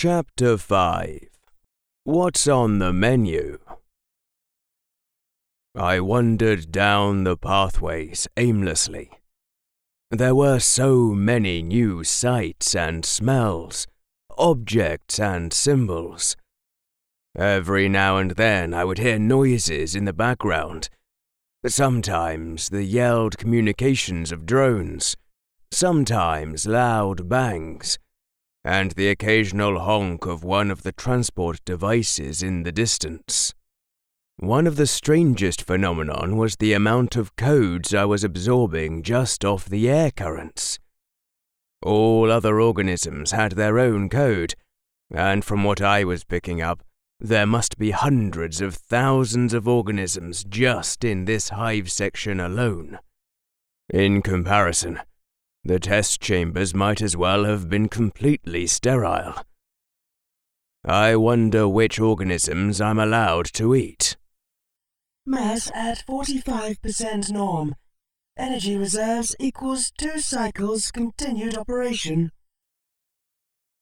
Chapter 5 What's on the menu? I wandered down the pathways aimlessly. There were so many new sights and smells, objects and symbols. Every now and then I would hear noises in the background. Sometimes the yelled communications of drones, sometimes loud bangs and the occasional honk of one of the transport devices in the distance. One of the strangest phenomenon was the amount of codes I was absorbing just off the air currents. All other organisms had their own code, and from what I was picking up, there must be hundreds of thousands of organisms just in this hive section alone. In comparison, the test chambers might as well have been completely sterile. I wonder which organisms I'm allowed to eat. Mass at 45% norm. Energy reserves equals two cycles continued operation.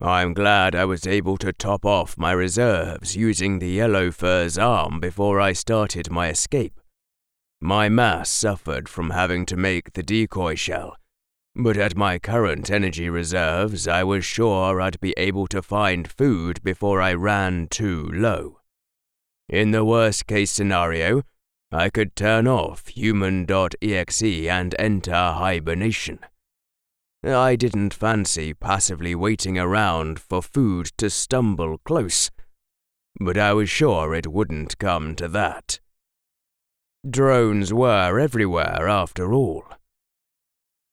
I'm glad I was able to top off my reserves using the yellow fur's arm before I started my escape. My mass suffered from having to make the decoy shell, but at my current energy reserves, I was sure I'd be able to find food before I ran too low. In the worst case scenario, I could turn off human.exe and enter hibernation. I didn't fancy passively waiting around for food to stumble close, but I was sure it wouldn't come to that. Drones were everywhere after all.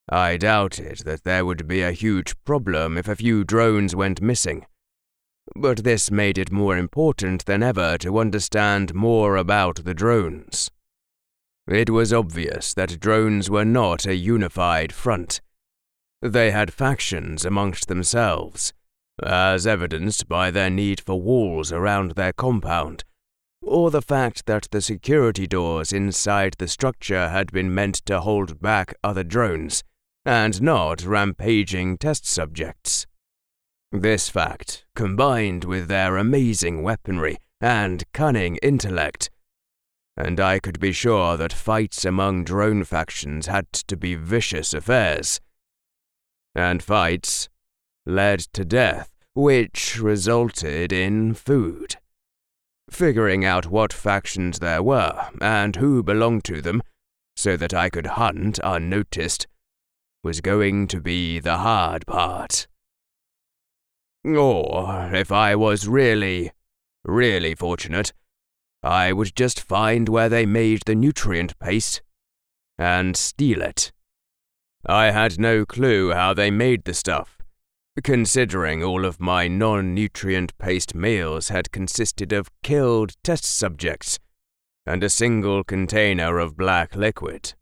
I doubted that there would be a huge problem if a few drones went missing. But this made it more important than ever to understand more about the drones. It was obvious that drones were not a unified front. They had factions amongst themselves, as evidenced by their need for walls around their compound, or the fact that the security doors inside the structure had been meant to hold back other drones and not rampaging test subjects. This fact, combined with their amazing weaponry and cunning intellect, and I could be sure that fights among drone factions had to be vicious affairs. And fights led to death, which resulted in food. Figuring out what factions there were and who belonged to them, so that I could hunt unnoticed, was going to be the hard part. Or, if I was really, really fortunate, I would just find where they made the nutrient paste and steal it. I had no clue how they made the stuff, considering all of my non nutrient paste meals had consisted of killed test subjects and a single container of black liquid.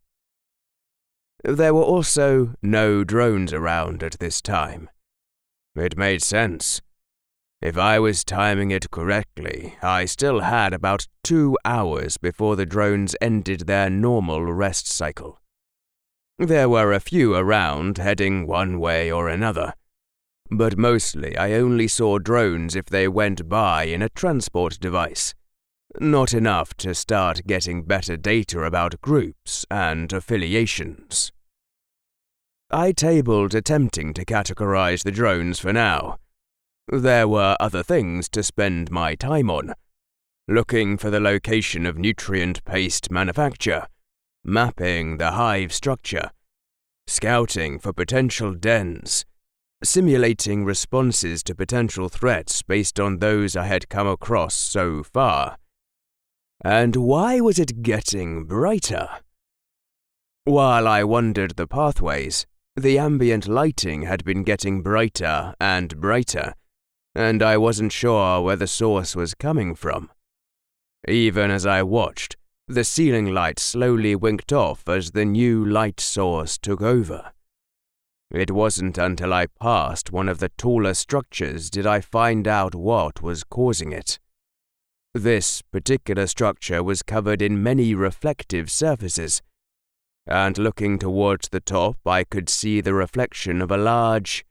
There were also no drones around at this time. It made sense. If I was timing it correctly, I still had about two hours before the drones ended their normal rest cycle. There were a few around heading one way or another, but mostly I only saw drones if they went by in a transport device. Not enough to start getting better data about groups and affiliations. I tabled attempting to categorize the drones for now. There were other things to spend my time on. Looking for the location of nutrient paste manufacture, mapping the hive structure, scouting for potential dens, simulating responses to potential threats based on those I had come across so far. And why was it getting brighter? While I wandered the pathways, the ambient lighting had been getting brighter and brighter, and I wasn't sure where the source was coming from. Even as I watched, the ceiling light slowly winked off as the new light source took over. It wasn't until I passed one of the taller structures did I find out what was causing it. This particular structure was covered in many reflective surfaces, and looking towards the top, I could see the reflection of a large,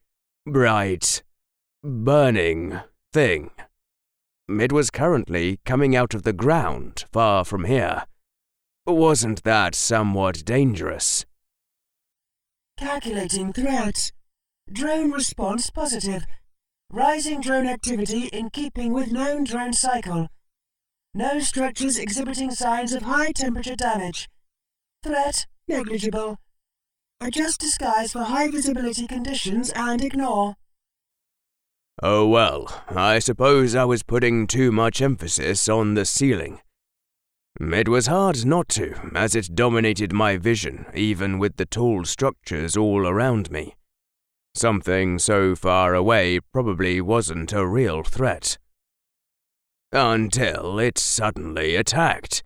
bright, burning thing. It was currently coming out of the ground, far from here. Wasn't that somewhat dangerous? Calculating threat. Drone response positive. Rising drone activity in keeping with known drone cycle. No structures exhibiting signs of high temperature damage. Threat negligible. Adjust disguise for high visibility conditions and ignore. Oh well, I suppose I was putting too much emphasis on the ceiling. It was hard not to, as it dominated my vision, even with the tall structures all around me. Something so far away probably wasn't a real threat. Until it suddenly attacked.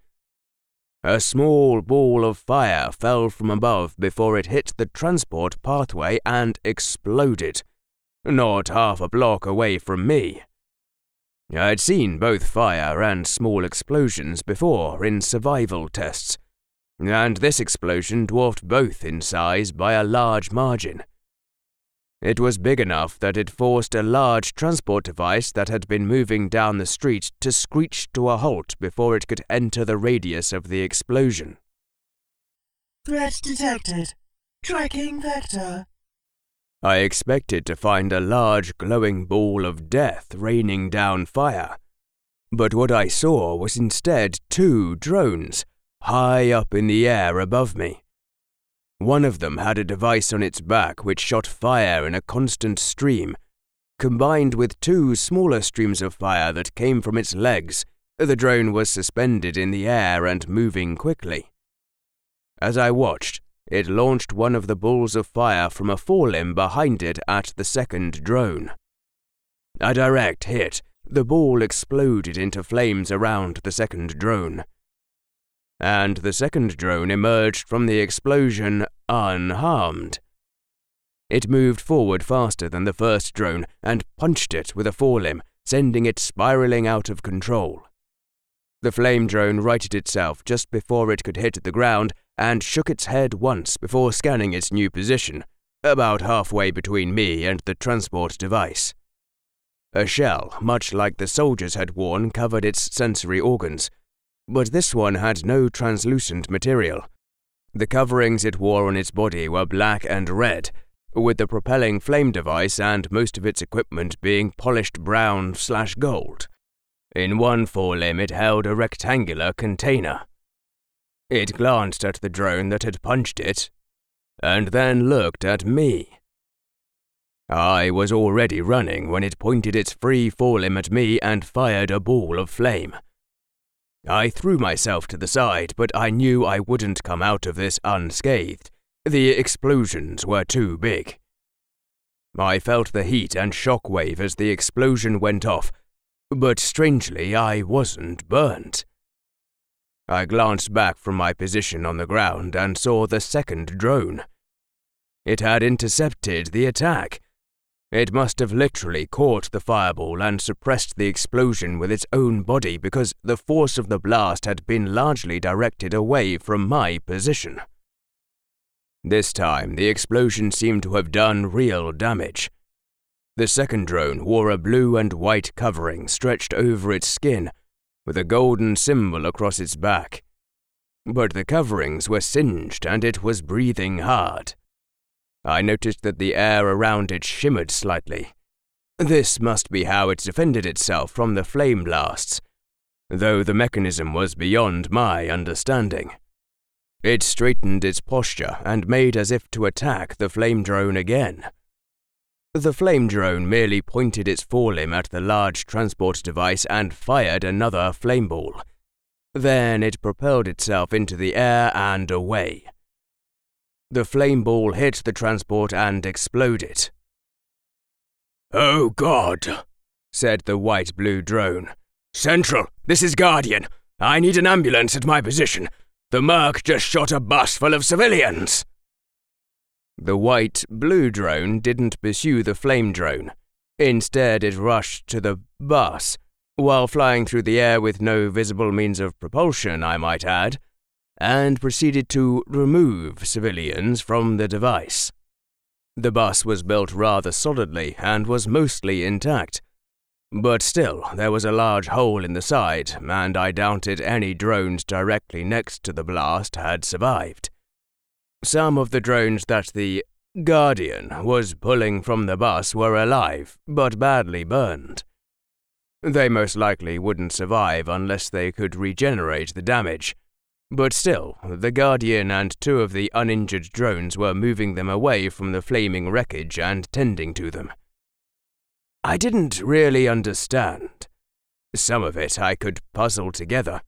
A small ball of fire fell from above before it hit the transport pathway and exploded, not half a block away from me. I'd seen both fire and small explosions before in survival tests, and this explosion dwarfed both in size by a large margin. It was big enough that it forced a large transport device that had been moving down the street to screech to a halt before it could enter the radius of the explosion. Threat detected. Tracking vector. I expected to find a large glowing ball of death raining down fire. But what I saw was instead two drones, high up in the air above me. One of them had a device on its back which shot fire in a constant stream. Combined with two smaller streams of fire that came from its legs, the drone was suspended in the air and moving quickly. As I watched, it launched one of the balls of fire from a forelimb behind it at the second drone. A direct hit, the ball exploded into flames around the second drone. And the second drone emerged from the explosion unharmed. It moved forward faster than the first drone and punched it with a forelimb, sending it spiraling out of control. The flame drone righted itself just before it could hit the ground and shook its head once before scanning its new position, about halfway between me and the transport device. A shell, much like the soldiers had worn, covered its sensory organs, but this one had no translucent material. The coverings it wore on its body were black and red, with the propelling flame device and most of its equipment being polished brown slash gold. In one forelimb it held a rectangular container. It glanced at the drone that had punched it, and then looked at me. I was already running when it pointed its free forelimb at me and fired a ball of flame. I threw myself to the side, but I knew I wouldn't come out of this unscathed. The explosions were too big. I felt the heat and shock wave as the explosion went off, but strangely I wasn't burnt. I glanced back from my position on the ground and saw the second drone. It had intercepted the attack. It must have literally caught the fireball and suppressed the explosion with its own body because the force of the blast had been largely directed away from my position. This time, the explosion seemed to have done real damage. The second drone wore a blue and white covering stretched over its skin with a golden symbol across its back. But the coverings were singed and it was breathing hard. I noticed that the air around it shimmered slightly. This must be how it defended itself from the flame blasts, though the mechanism was beyond my understanding. It straightened its posture and made as if to attack the flame drone again. The flame drone merely pointed its forelimb at the large transport device and fired another flame ball. Then it propelled itself into the air and away. The flame ball hit the transport and exploded. Oh God, said the white blue drone. Central, this is Guardian. I need an ambulance at my position. The Merc just shot a bus full of civilians. The white blue drone didn't pursue the flame drone. Instead, it rushed to the bus, while flying through the air with no visible means of propulsion, I might add, and proceeded to remove civilians from the device. The bus was built rather solidly and was mostly intact. But still, there was a large hole in the side, and I doubted any drones directly next to the blast had survived. Some of the drones that the Guardian was pulling from the bus were alive, but badly burned. They most likely wouldn't survive unless they could regenerate the damage. But still, the Guardian and two of the uninjured drones were moving them away from the flaming wreckage and tending to them. I didn't really understand. Some of it I could puzzle together.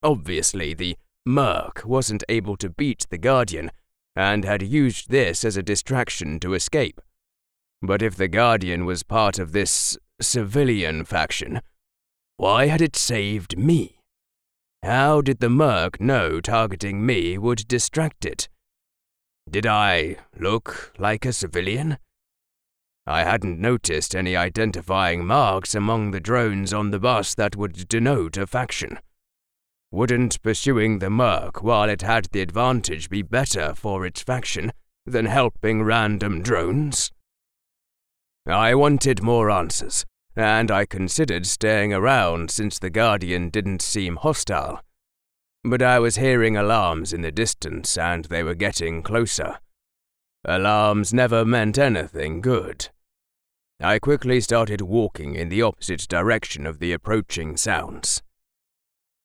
Obviously, the Merc wasn't able to beat the Guardian, and had used this as a distraction to escape. But if the Guardian was part of this civilian faction, why had it saved me? How did the Merc know targeting me would distract it? Did I look like a civilian? I hadn't noticed any identifying marks among the drones on the bus that would denote a faction. Wouldn't pursuing the Merc while it had the advantage be better for its faction than helping random drones? I wanted more answers, and I considered staying around since the Guardian didn't seem hostile. But I was hearing alarms in the distance, and they were getting closer. Alarms never meant anything good. I quickly started walking in the opposite direction of the approaching sounds.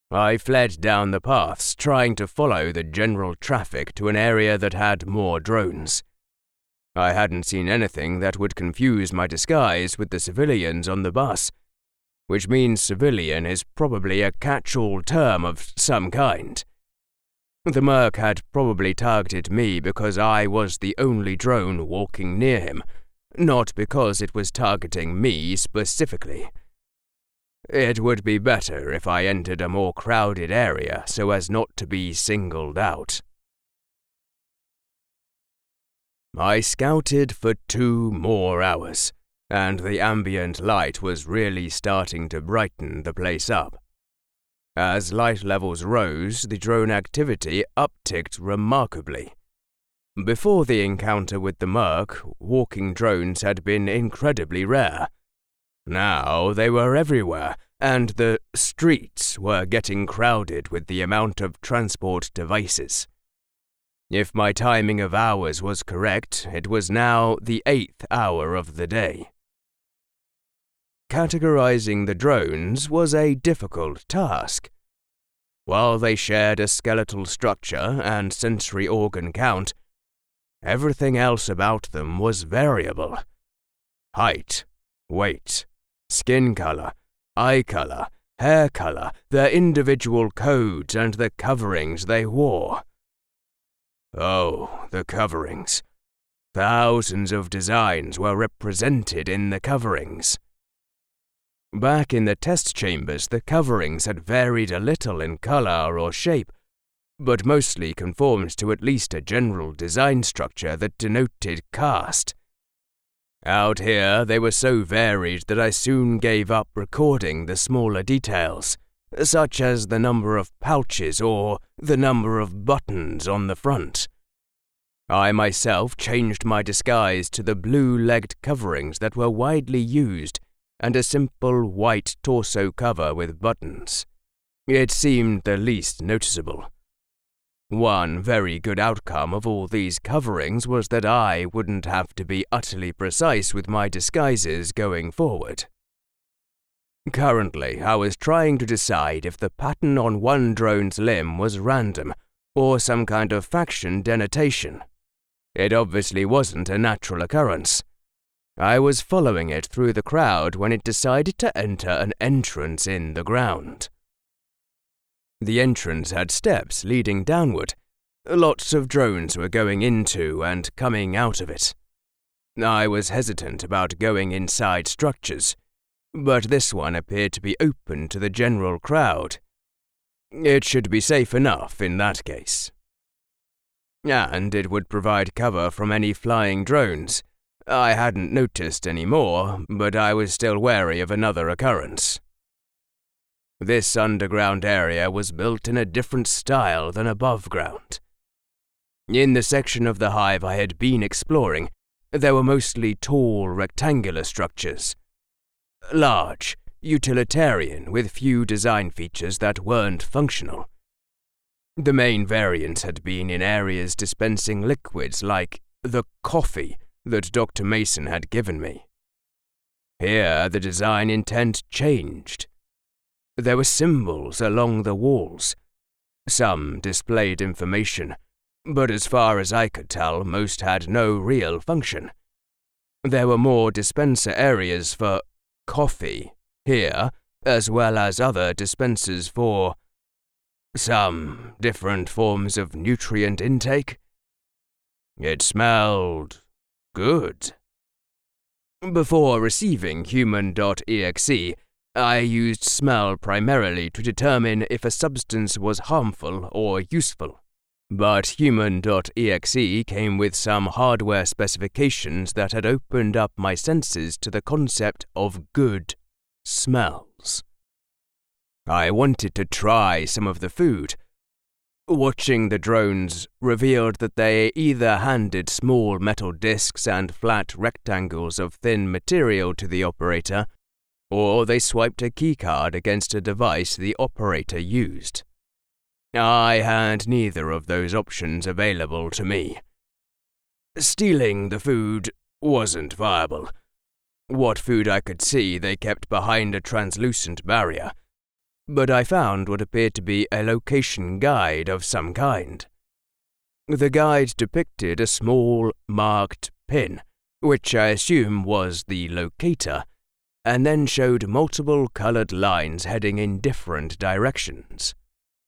I fled down the paths, trying to follow the general traffic to an area that had more drones. I hadn't seen anything that would confuse my disguise with the civilians on the bus, which means civilian is probably a catch all term of some kind. The Merc had probably targeted me because I was the only drone walking near him, not because it was targeting me specifically. It would be better if I entered a more crowded area so as not to be singled out. I scouted for two more hours, and the ambient light was really starting to brighten the place up. As light levels rose, the drone activity upticked remarkably. Before the encounter with the Merc, walking drones had been incredibly rare, now they were everywhere, and the streets were getting crowded with the amount of transport devices. If my timing of hours was correct, it was now the eighth hour of the day. Categorizing the drones was a difficult task. While they shared a skeletal structure and sensory organ count, everything else about them was variable. Height, weight, skin color, eye color, hair color, their individual codes, and the coverings they wore. Oh, the coverings. Thousands of designs were represented in the coverings. Back in the test chambers, the coverings had varied a little in color or shape, but mostly conformed to at least a general design structure that denoted caste. Out here, they were so varied that I soon gave up recording the smaller details, such as the number of pouches or the number of buttons on the front. I myself changed my disguise to the blue legged coverings that were widely used and a simple white torso cover with buttons. It seemed the least noticeable. One very good outcome of all these coverings was that I wouldn't have to be utterly precise with my disguises going forward. Currently, I was trying to decide if the pattern on one drone's limb was random or some kind of faction denotation. It obviously wasn't a natural occurrence. I was following it through the crowd when it decided to enter an entrance in the ground. The entrance had steps leading downward. Lots of drones were going into and coming out of it. I was hesitant about going inside structures, but this one appeared to be open to the general crowd. It should be safe enough in that case. And it would provide cover from any flying drones. I hadn't noticed any more, but I was still wary of another occurrence. This underground area was built in a different style than above ground. In the section of the hive I had been exploring, there were mostly tall rectangular structures. Large, utilitarian, with few design features that weren't functional. The main variant had been in areas dispensing liquids like the coffee that Dr. Mason had given me. Here, the design intent changed. There were symbols along the walls. Some displayed information, but as far as I could tell, most had no real function. There were more dispenser areas for coffee here, as well as other dispensers for some different forms of nutrient intake. It smelled good. Before receiving human.exe, I used smell primarily to determine if a substance was harmful or useful. But human.exe came with some hardware specifications that had opened up my senses to the concept of good smells. I wanted to try some of the food. Watching the drones revealed that they either handed small metal discs and flat rectangles of thin material to the operator, or they swiped a keycard against a device the operator used. I had neither of those options available to me. Stealing the food wasn't viable. What food I could see they kept behind a translucent barrier but I found what appeared to be a location guide of some kind. The guide depicted a small, marked pin, which I assume was the locator, and then showed multiple colored lines heading in different directions.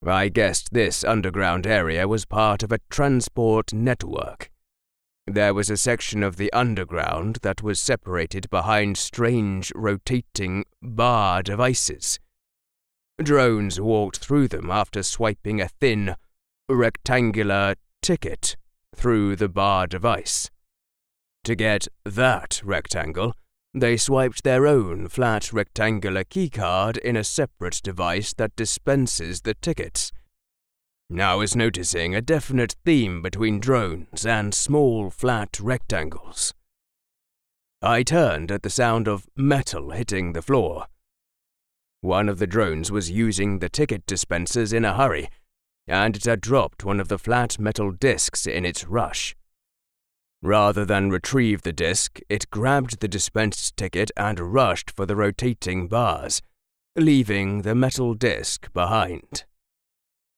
I guessed this underground area was part of a transport network. There was a section of the underground that was separated behind strange rotating bar devices Drones walked through them after swiping a thin, rectangular ticket through the bar device. To get that rectangle, they swiped their own flat rectangular keycard in a separate device that dispenses the tickets. I was noticing a definite theme between drones and small flat rectangles. I turned at the sound of metal hitting the floor. One of the drones was using the ticket dispensers in a hurry, and it had dropped one of the flat metal discs in its rush. Rather than retrieve the disc, it grabbed the dispensed ticket and rushed for the rotating bars, leaving the metal disc behind.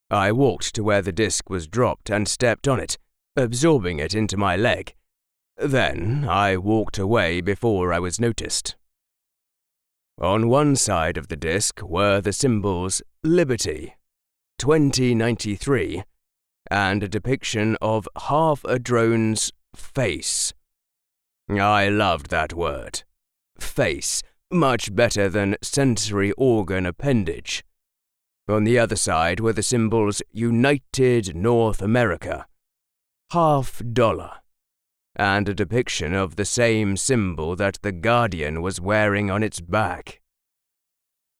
I walked to where the disc was dropped and stepped on it, absorbing it into my leg. Then I walked away before I was noticed. On one side of the disc were the symbols Liberty, 2093, and a depiction of half a drone's face. I loved that word. Face, much better than sensory organ appendage. On the other side were the symbols United North America, half dollar, and a depiction of the same symbol that the Guardian was wearing on its back.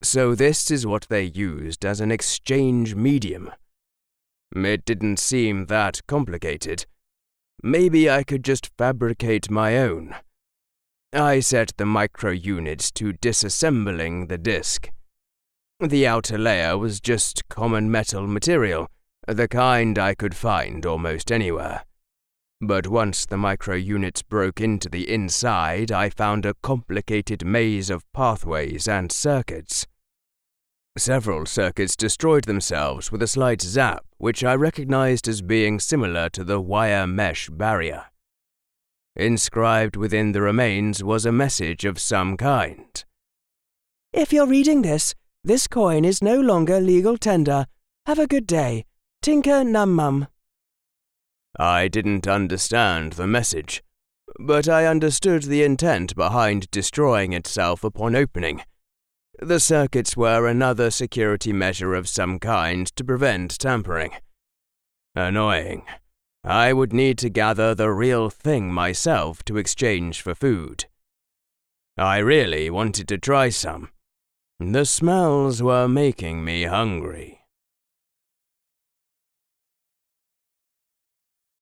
So, this is what they used as an exchange medium. It didn't seem that complicated. Maybe I could just fabricate my own. I set the micro units to disassembling the disk. The outer layer was just common metal material, the kind I could find almost anywhere. But once the micro units broke into the inside, I found a complicated maze of pathways and circuits. Several circuits destroyed themselves with a slight zap, which I recognized as being similar to the wire mesh barrier. Inscribed within the remains was a message of some kind. If you're reading this, this coin is no longer legal tender. Have a good day. Tinker Nummum. I didn't understand the message, but I understood the intent behind destroying itself upon opening. The circuits were another security measure of some kind to prevent tampering. Annoying. I would need to gather the real thing myself to exchange for food. I really wanted to try some. The smells were making me hungry.